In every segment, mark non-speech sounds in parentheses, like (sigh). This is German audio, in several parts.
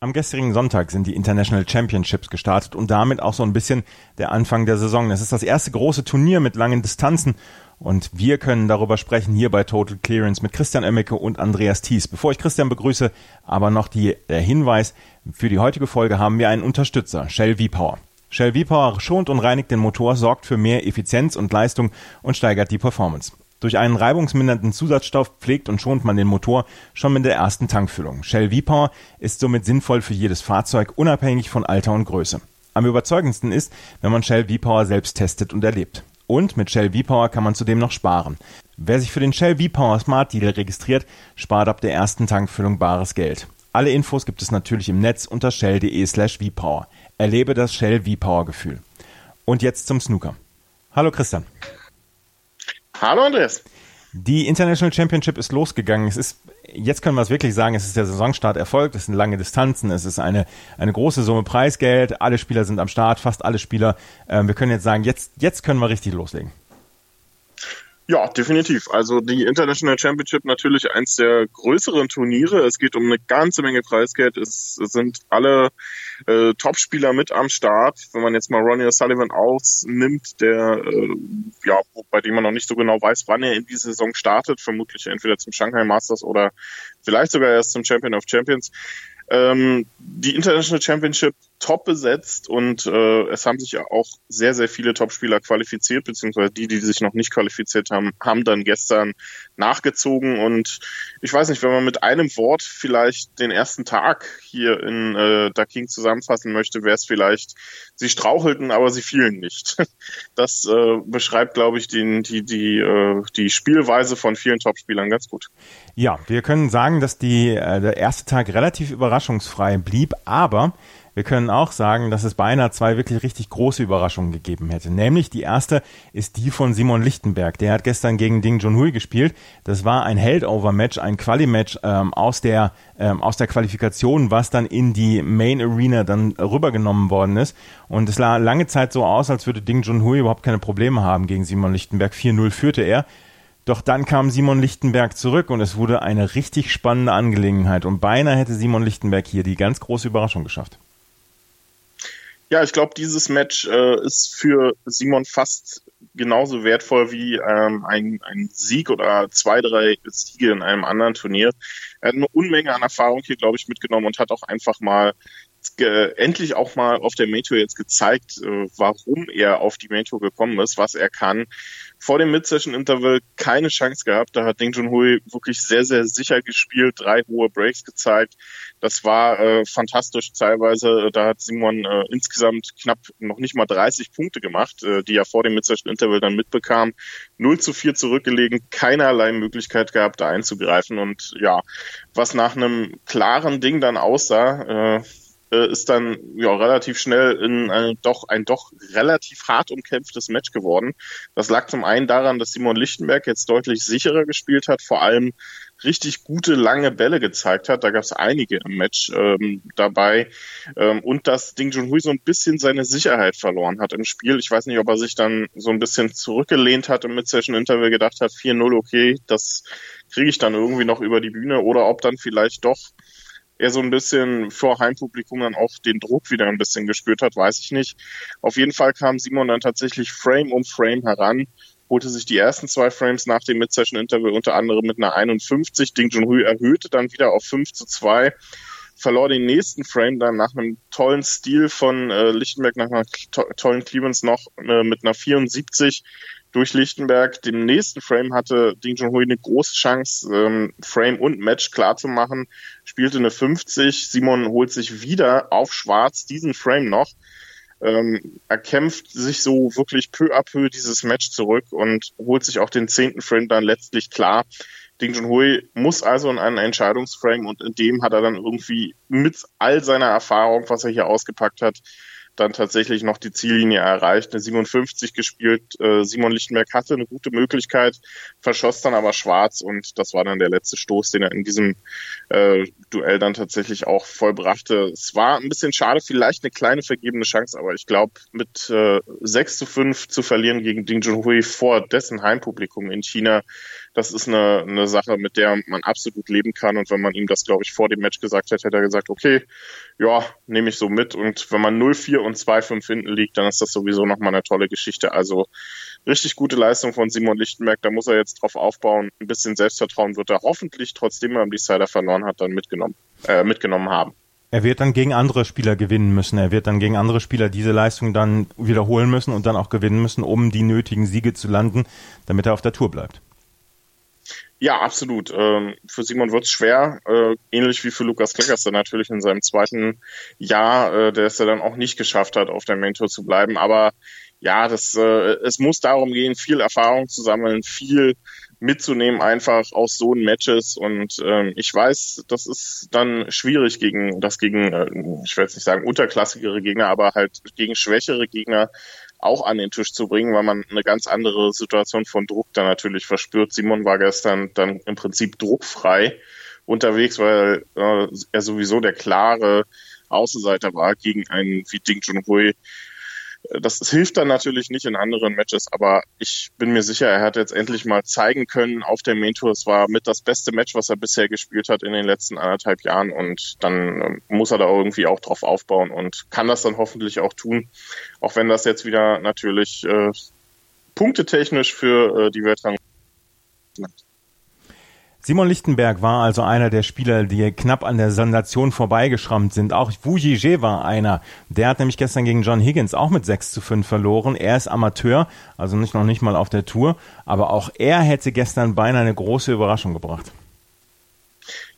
Am gestrigen Sonntag sind die International Championships gestartet und damit auch so ein bisschen der Anfang der Saison. Es ist das erste große Turnier mit langen Distanzen und wir können darüber sprechen hier bei Total Clearance mit Christian Emmecke und Andreas Thies. Bevor ich Christian begrüße, aber noch die, der Hinweis, für die heutige Folge haben wir einen Unterstützer, Shell V-Power. Shell V-Power schont und reinigt den Motor, sorgt für mehr Effizienz und Leistung und steigert die Performance. Durch einen reibungsmindernden Zusatzstoff pflegt und schont man den Motor schon mit der ersten Tankfüllung. Shell V-Power ist somit sinnvoll für jedes Fahrzeug, unabhängig von Alter und Größe. Am überzeugendsten ist, wenn man Shell V-Power selbst testet und erlebt. Und mit Shell V-Power kann man zudem noch sparen. Wer sich für den Shell V-Power Smart Deal registriert, spart ab der ersten Tankfüllung bares Geld. Alle Infos gibt es natürlich im Netz unter shell.de slash V-Power. Erlebe das Shell V-Power Gefühl. Und jetzt zum Snooker. Hallo Christian. Hallo Andreas. Die International Championship ist losgegangen. Es ist, jetzt können wir es wirklich sagen, es ist der Saisonstart erfolgt. Es sind lange Distanzen. Es ist eine, eine große Summe Preisgeld. Alle Spieler sind am Start, fast alle Spieler. Ähm, wir können jetzt sagen, jetzt, jetzt können wir richtig loslegen. Ja, definitiv. Also die International Championship natürlich eins der größeren Turniere. Es geht um eine ganze Menge Preisgeld. Es, sind alle äh, Topspieler mit am Start. Wenn man jetzt mal Ronnie O'Sullivan ausnimmt, der äh, ja, bei dem man noch nicht so genau weiß, wann er in die Saison startet, vermutlich entweder zum Shanghai Masters oder vielleicht sogar erst zum Champion of Champions. Ähm, die International Championship top besetzt und äh, es haben sich ja auch sehr, sehr viele Topspieler qualifiziert, beziehungsweise die, die sich noch nicht qualifiziert haben, haben dann gestern nachgezogen und ich weiß nicht, wenn man mit einem Wort vielleicht den ersten Tag hier in äh, Daking zusammenfassen möchte, wäre es vielleicht, sie strauchelten, aber sie fielen nicht. (laughs) Das äh, beschreibt, glaube ich, den, die, die, äh, die Spielweise von vielen Topspielern ganz gut. Ja, wir können sagen, dass die, äh, der erste Tag relativ überraschungsfrei blieb, aber wir können auch sagen, dass es beinahe zwei wirklich richtig große Überraschungen gegeben hätte. Nämlich die erste ist die von Simon Lichtenberg. Der hat gestern gegen Ding Junhui gespielt. Das war ein Heldover-Match, ein Quali-Match ähm, aus der ähm, aus der Qualifikation, was dann in die Main Arena dann rübergenommen worden ist. Und es sah lange Zeit so aus, als würde Ding Junhui überhaupt keine Probleme haben gegen Simon Lichtenberg. 4-0 führte er. Doch dann kam Simon Lichtenberg zurück und es wurde eine richtig spannende Angelegenheit. Und beinahe hätte Simon Lichtenberg hier die ganz große Überraschung geschafft. Ja, ich glaube, dieses Match äh, ist für Simon fast genauso wertvoll wie ähm, ein, ein Sieg oder zwei, drei Siege in einem anderen Turnier. Er hat eine Unmenge an Erfahrung hier, glaube ich, mitgenommen und hat auch einfach mal endlich auch mal auf der Main-Tour jetzt gezeigt, äh, warum er auf die Main-Tour gekommen ist, was er kann. Vor dem Mid-Session-Interval keine Chance gehabt. Da hat Ding Junhui wirklich sehr, sehr sicher gespielt, drei hohe Breaks gezeigt. Das war äh, fantastisch teilweise. Da hat Simon äh, insgesamt knapp noch nicht mal 30 Punkte gemacht, äh, die er vor dem Mid-Session-Interval dann mitbekam. 0 zu 4 zurückgelegen, keinerlei Möglichkeit gehabt, da einzugreifen. Und ja, was nach einem klaren Ding dann aussah, äh, äh, ist dann ja relativ schnell in ein doch ein doch relativ hart umkämpftes Match geworden. Das lag zum einen daran, dass Simon Lichtenberg jetzt deutlich sicherer gespielt hat, vor allem richtig gute lange Bälle gezeigt hat. Da gab es einige im Match ähm, dabei ähm, und dass Ding Junhui so ein bisschen seine Sicherheit verloren hat im Spiel. Ich weiß nicht, ob er sich dann so ein bisschen zurückgelehnt hat im Mid-Session-Interview, gedacht hat 4-0, okay, das kriege ich dann irgendwie noch über die Bühne oder ob dann vielleicht doch er so ein bisschen vor Heimpublikum dann auch den Druck wieder ein bisschen gespürt hat, weiß ich nicht. Auf jeden Fall kam Simon dann tatsächlich Frame um Frame heran, holte sich die ersten zwei Frames nach dem Mid-Session-Interview unter anderem mit einer 51. Ding Junhui erhöhte dann wieder auf 5 zu 2 verlor den nächsten Frame dann nach einem tollen Stil von äh, Lichtenberg, nach einer to tollen Clearance noch äh, mit einer 74 durch Lichtenberg. Den nächsten Frame hatte Ding Junhui eine große Chance, ähm, Frame und Match klar zu machen, spielte eine 50. Simon holt sich wieder auf Schwarz diesen Frame noch. Ähm, er kämpft sich so wirklich peu à peu dieses Match zurück und holt sich auch den zehnten Frame dann letztlich klar. Ding Junhui muss also in einen Entscheidungsframe und in dem hat er dann irgendwie mit all seiner Erfahrung, was er hier ausgepackt hat, dann tatsächlich noch die Ziellinie erreicht, eine 57 gespielt. Äh, Simon Lichtenberg hatte eine gute Möglichkeit, verschoss dann aber schwarz und das war dann der letzte Stoß, den er in diesem äh, Duell dann tatsächlich auch vollbrachte. Es war ein bisschen schade, vielleicht eine kleine vergebene Chance, aber ich glaube, mit äh, 6 zu 5 zu verlieren gegen Ding Junhui vor dessen Heimpublikum in China, das ist eine, eine Sache, mit der man absolut leben kann. Und wenn man ihm das, glaube ich, vor dem Match gesagt hätte, hätte er gesagt, okay, ja, nehme ich so mit. Und wenn man 0-4 und 2-5 hinten liegt, dann ist das sowieso nochmal eine tolle Geschichte. Also richtig gute Leistung von Simon Lichtenberg. Da muss er jetzt drauf aufbauen. Ein bisschen Selbstvertrauen wird er hoffentlich, trotzdem er am Decider verloren hat, dann mitgenommen, äh, mitgenommen haben. Er wird dann gegen andere Spieler gewinnen müssen. Er wird dann gegen andere Spieler diese Leistung dann wiederholen müssen und dann auch gewinnen müssen, um die nötigen Siege zu landen, damit er auf der Tour bleibt. Ja, absolut. Ähm, für Simon wird's schwer, äh, ähnlich wie für Lukas Kleckers, der natürlich in seinem zweiten Jahr, äh, der es ja dann auch nicht geschafft hat, auf der Mentor zu bleiben. Aber ja, das, äh, es muss darum gehen, viel Erfahrung zu sammeln, viel mitzunehmen einfach aus so Matches und ähm, ich weiß, das ist dann schwierig gegen das gegen, äh, ich will jetzt nicht sagen unterklassigere Gegner, aber halt gegen schwächere Gegner auch an den Tisch zu bringen, weil man eine ganz andere Situation von Druck dann natürlich verspürt. Simon war gestern dann im Prinzip druckfrei unterwegs, weil äh, er sowieso der klare Außenseiter war gegen einen wie Ding Junhui, das hilft dann natürlich nicht in anderen Matches, aber ich bin mir sicher, er hat jetzt endlich mal zeigen können auf der Main Tour, es war mit das beste Match, was er bisher gespielt hat in den letzten anderthalb Jahren und dann ähm, muss er da irgendwie auch drauf aufbauen und kann das dann hoffentlich auch tun, auch wenn das jetzt wieder natürlich äh, punktetechnisch für äh, die Weltrang Simon Lichtenberg war also einer der Spieler, die knapp an der Sensation vorbeigeschrammt sind. Auch Wu Yijie war einer. Der hat nämlich gestern gegen John Higgins auch mit 6 zu 5 verloren. Er ist Amateur, also nicht noch nicht mal auf der Tour. Aber auch er hätte gestern beinahe eine große Überraschung gebracht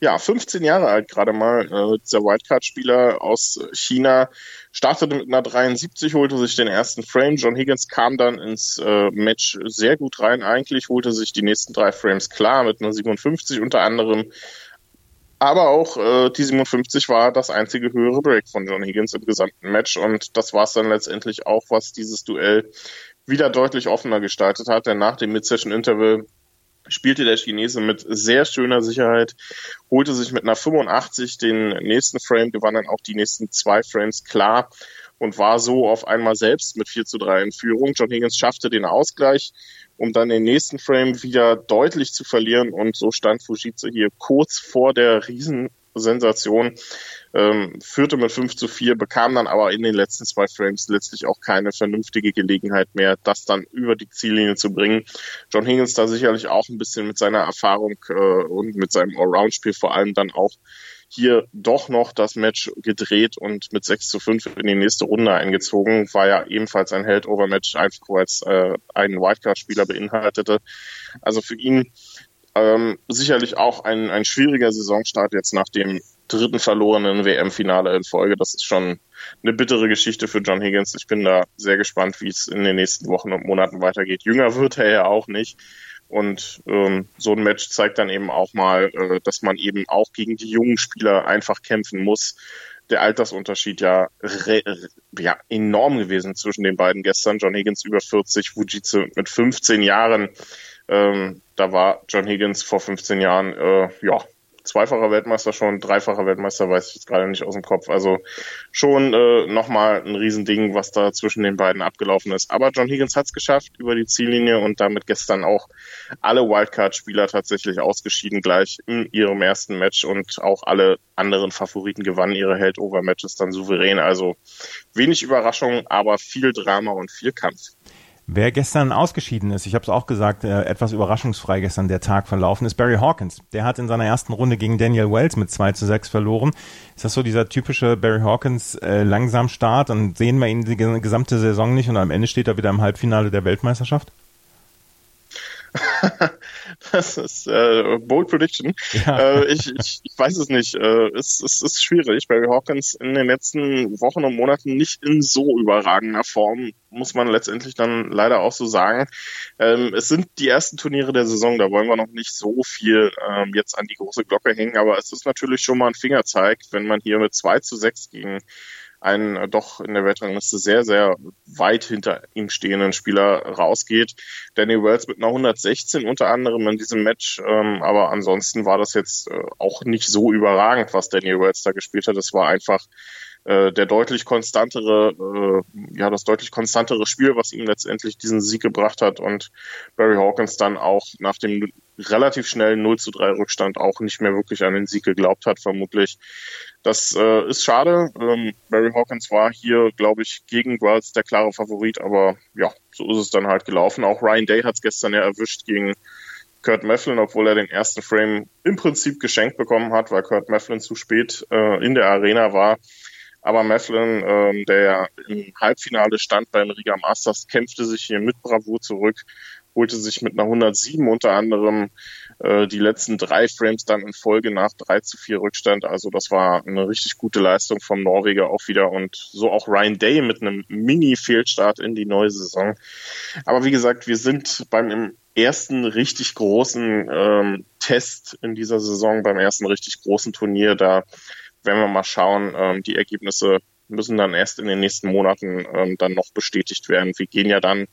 ja, 15 Jahre alt gerade mal, äh, dieser Wildcard-Spieler aus China, startete mit einer 73, holte sich den ersten Frame. John Higgins kam dann ins äh, Match sehr gut rein eigentlich, holte sich die nächsten drei Frames klar mit einer 57 unter anderem. Aber auch äh, die 57 war das einzige höhere Break von John Higgins im gesamten Match und das war es dann letztendlich auch, was dieses Duell wieder deutlich offener gestaltet hat, denn nach dem Mid-Session-Interval spielte der Chinese mit sehr schöner Sicherheit, holte sich mit einer 85 den nächsten Frame, gewann dann auch die nächsten zwei Frames klar und war so auf einmal selbst mit 4 zu 3 in Führung. John Higgins schaffte den Ausgleich, um dann den nächsten Frame wieder deutlich zu verlieren und so stand Fujitsu hier kurz vor der Riesensensation ähm, führte mit 5 zu 4, bekam dann aber in den letzten zwei Frames letztlich auch keine vernünftige Gelegenheit mehr, das dann über die Ziellinie zu bringen. John Higgins da sicherlich auch ein bisschen mit seiner Erfahrung äh, und mit seinem Allround-Spiel vor allem dann auch hier doch noch das Match gedreht und mit 6 zu 5 in die nächste Runde eingezogen. War ja ebenfalls ein Held-Over-Match, einfach weil es äh, einen Wildcard-Spieler beinhaltete. Also für ihn ähm, sicherlich auch ein, ein schwieriger Saisonstart jetzt nach dem dritten verlorenen WM-Finale in Folge. Das ist schon eine bittere Geschichte für John Higgins. Ich bin da sehr gespannt, wie es in den nächsten Wochen und Monaten weitergeht. Jünger wird er ja auch nicht. Und ähm, so ein Match zeigt dann eben auch mal, äh, dass man eben auch gegen die jungen Spieler einfach kämpfen muss. Der Altersunterschied ja, ja enorm gewesen zwischen den beiden gestern. John Higgins über 40, Fujitsu mit 15 Jahren. Ähm, da war John Higgins vor 15 Jahren äh, ja zweifacher Weltmeister schon, dreifacher Weltmeister weiß ich jetzt gerade nicht aus dem Kopf. Also schon äh, nochmal ein Riesending, was da zwischen den beiden abgelaufen ist. Aber John Higgins hat es geschafft über die Ziellinie und damit gestern auch alle Wildcard-Spieler tatsächlich ausgeschieden gleich in ihrem ersten Match und auch alle anderen Favoriten gewannen ihre Held-Over-Matches dann souverän. Also wenig Überraschung, aber viel Drama und viel Kampf. Wer gestern ausgeschieden ist, ich habe es auch gesagt, äh, etwas überraschungsfrei gestern der Tag verlaufen, ist Barry Hawkins. Der hat in seiner ersten Runde gegen Daniel Wells mit 2 zu 6 verloren. Ist das so dieser typische Barry Hawkins äh, langsam Start? Dann sehen wir ihn die gesamte Saison nicht und am Ende steht er wieder im Halbfinale der Weltmeisterschaft? (laughs) das ist äh, Bold Prediction. Ja. Äh, ich, ich, ich weiß es nicht. Äh, es, es ist schwierig. Barry Hawkins in den letzten Wochen und Monaten nicht in so überragender Form, muss man letztendlich dann leider auch so sagen. Ähm, es sind die ersten Turniere der Saison, da wollen wir noch nicht so viel ähm, jetzt an die große Glocke hängen, aber es ist natürlich schon mal ein Fingerzeig, wenn man hier mit 2 zu 6 gegen einen äh, doch in der Weltrangliste sehr, sehr weit hinter ihm stehenden Spieler rausgeht. Danny Wells mit einer 116 unter anderem in diesem Match, ähm, aber ansonsten war das jetzt äh, auch nicht so überragend, was Danny Wells da gespielt hat. Es war einfach äh, der deutlich konstantere, äh, ja, das deutlich konstantere Spiel, was ihm letztendlich diesen Sieg gebracht hat und Barry Hawkins dann auch nach dem relativ schnellen 0 zu 3 Rückstand auch nicht mehr wirklich an den Sieg geglaubt hat, vermutlich. Das äh, ist schade. Ähm, Barry Hawkins war hier, glaube ich, gegen Wells der klare Favorit, aber ja, so ist es dann halt gelaufen. Auch Ryan Day hat es gestern ja erwischt gegen Kurt Mefflin, obwohl er den ersten Frame im Prinzip geschenkt bekommen hat, weil Kurt Mefflin zu spät äh, in der Arena war. Aber Mefflin, ähm, der im Halbfinale stand beim Riga Masters, kämpfte sich hier mit Bravour zurück, holte sich mit einer 107 unter anderem äh, die letzten drei Frames dann in Folge nach 3 zu 4 Rückstand. Also das war eine richtig gute Leistung vom Norweger auch wieder und so auch Ryan Day mit einem Mini-Fehlstart in die neue Saison. Aber wie gesagt, wir sind beim ersten richtig großen ähm, Test in dieser Saison, beim ersten richtig großen Turnier. Da werden wir mal schauen. Ähm, die Ergebnisse müssen dann erst in den nächsten Monaten ähm, dann noch bestätigt werden. Wir gehen ja dann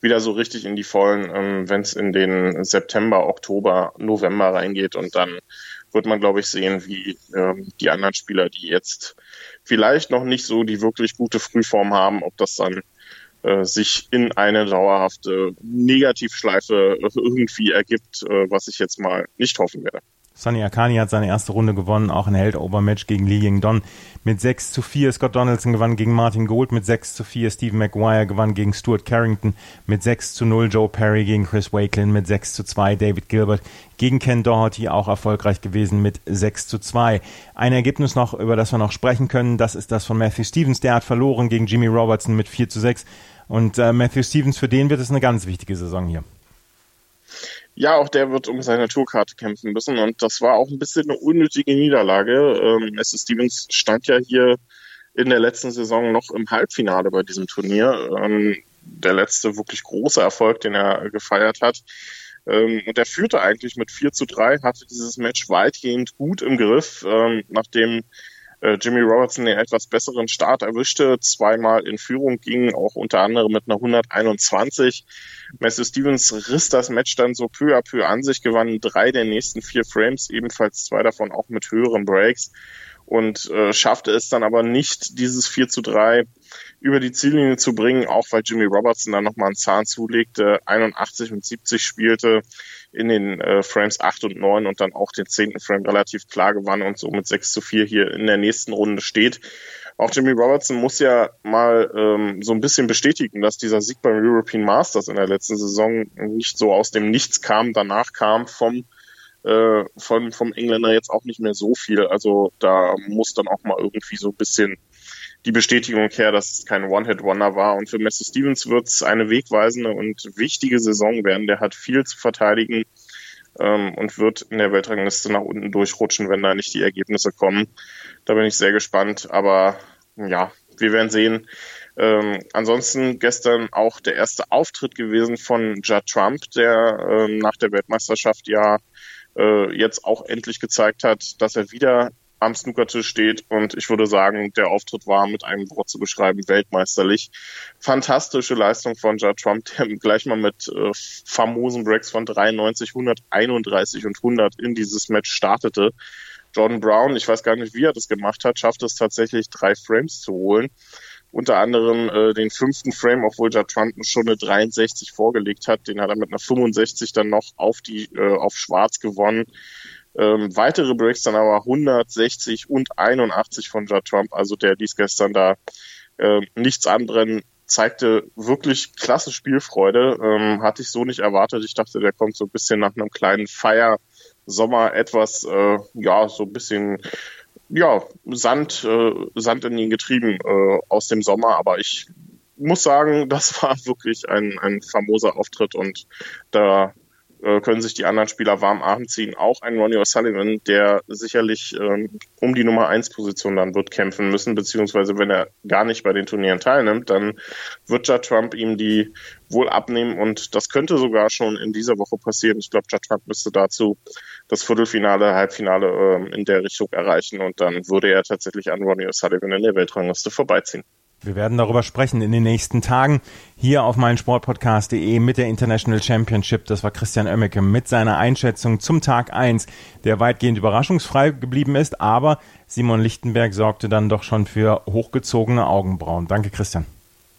wieder so richtig in die Vollen, ähm, wenn es in den September, Oktober, November reingeht und dann wird man, glaube ich, sehen, wie ähm, die anderen Spieler, die jetzt vielleicht noch nicht so die wirklich gute Frühform haben, ob das dann äh, sich in eine dauerhafte Negativschleife (laughs) irgendwie ergibt, äh, was ich jetzt mal nicht hoffen werde. Sonny Akani hat seine erste Runde gewonnen, auch ein Held-Over-Match gegen Lee Ying-Don mit 6 zu 4. Scott Donaldson gewann gegen Martin Gold mit 6 zu 4. Steve McGuire gewann gegen Stuart Carrington mit 6 zu 0. Joe Perry gegen Chris Wakelin mit 6 zu 2. David Gilbert gegen Ken Doherty auch erfolgreich gewesen mit 6 zu 2. Ein Ergebnis noch, über das wir noch sprechen können, das ist das von Matthew Stevens. Der hat verloren gegen Jimmy Robertson mit 4 zu 6. Und äh, Matthew Stevens, für den wird es eine ganz wichtige Saison hier. Ja, auch der wird um seine Tourkarte kämpfen müssen und das war auch ein bisschen eine unnötige Niederlage. Ähm, S. Stevens stand ja hier in der letzten Saison noch im Halbfinale bei diesem Turnier. Ähm, der letzte wirklich große Erfolg, den er gefeiert hat. Ähm, und er führte eigentlich mit 4 zu 3, hatte dieses Match weitgehend gut im Griff, ähm, nachdem Jimmy Robertson den etwas besseren Start erwischte, zweimal in Führung ging, auch unter anderem mit einer 121. Matthew Stevens riss das Match dann so peu à peu an sich, gewann drei der nächsten vier Frames, ebenfalls zwei davon auch mit höheren Breaks und äh, schaffte es dann aber nicht, dieses 4 zu 3 über die Ziellinie zu bringen, auch weil Jimmy Robertson dann nochmal einen Zahn zulegte, 81 mit 70 spielte, in den äh, Frames 8 und 9 und dann auch den zehnten Frame relativ klar gewann und so mit 6 zu 4 hier in der nächsten Runde steht. Auch Jimmy Robertson muss ja mal ähm, so ein bisschen bestätigen, dass dieser Sieg beim European Masters in der letzten Saison nicht so aus dem Nichts kam. Danach kam vom äh, von, vom Engländer jetzt auch nicht mehr so viel. Also da muss dann auch mal irgendwie so ein bisschen die Bestätigung her, dass es kein One-Hit-Wonder war. Und für Messi Stevens wird es eine wegweisende und wichtige Saison werden. Der hat viel zu verteidigen ähm, und wird in der Weltrangliste nach unten durchrutschen, wenn da nicht die Ergebnisse kommen. Da bin ich sehr gespannt. Aber ja, wir werden sehen. Ähm, ansonsten gestern auch der erste Auftritt gewesen von Judd Trump, der ähm, nach der Weltmeisterschaft ja äh, jetzt auch endlich gezeigt hat, dass er wieder am Snookertisch steht und ich würde sagen, der Auftritt war mit einem Wort zu beschreiben, weltmeisterlich. Fantastische Leistung von Judd Trump, der (laughs) gleich mal mit äh, famosen Breaks von 93, 131 und 100 in dieses Match startete. Jordan Brown, ich weiß gar nicht, wie er das gemacht hat, schafft es tatsächlich, drei Frames zu holen. Unter anderem äh, den fünften Frame, obwohl Judd Trump schon eine 63 vorgelegt hat. Den hat er mit einer 65 dann noch auf die äh, auf Schwarz gewonnen. Ähm, weitere Breaks dann aber 160 und 81 von Judd Trump. Also der ließ gestern da äh, nichts anderen zeigte wirklich klasse Spielfreude. Ähm, hatte ich so nicht erwartet. Ich dachte, der kommt so ein bisschen nach einem kleinen Feier-Sommer etwas, äh, ja, so ein bisschen, ja, Sand, äh, Sand in ihn getrieben äh, aus dem Sommer. Aber ich muss sagen, (laughs) das war wirklich ein, ein famoser Auftritt und da äh, können sich die anderen Spieler warm Abend ziehen. Auch ein Ronnie O'Sullivan, der sicherlich ähm, um die Nummer 1 Position dann wird kämpfen müssen, beziehungsweise wenn er gar nicht bei den Turnieren teilnimmt, dann wird ja Trump ihm die wohl abnehmen und das könnte sogar schon in dieser Woche passieren. Ich glaube, Judd Trump müsste dazu das Viertelfinale, Halbfinale ähm, in der Richtung erreichen und dann würde er tatsächlich an Ronnie O'Sullivan in der Weltrangliste vorbeiziehen. Wir werden darüber sprechen in den nächsten Tagen hier auf meinsportpodcast.de mit der International Championship. Das war Christian Oemmeke mit seiner Einschätzung zum Tag 1, der weitgehend überraschungsfrei geblieben ist, aber Simon Lichtenberg sorgte dann doch schon für hochgezogene Augenbrauen. Danke, Christian.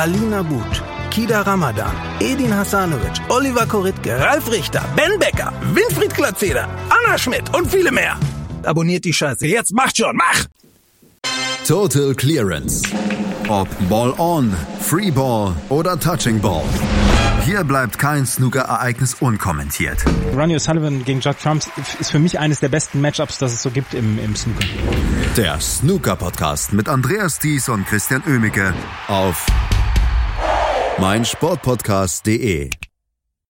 Alina But, Kida Ramadan, Edin Hasanovic, Oliver Koritke, Ralf Richter, Ben Becker, Winfried Glatzeder, Anna Schmidt und viele mehr. Abonniert die Scheiße. Jetzt macht schon, mach! Total Clearance. Ob Ball on, Free Ball oder Touching Ball. Hier bleibt kein Snooker-Ereignis unkommentiert. Ronnie O'Sullivan gegen Judd Trump ist für mich eines der besten Matchups, das es so gibt im, im Snooker. Der Snooker-Podcast mit Andreas Thies und Christian Oemicke auf meinsportpodcast.de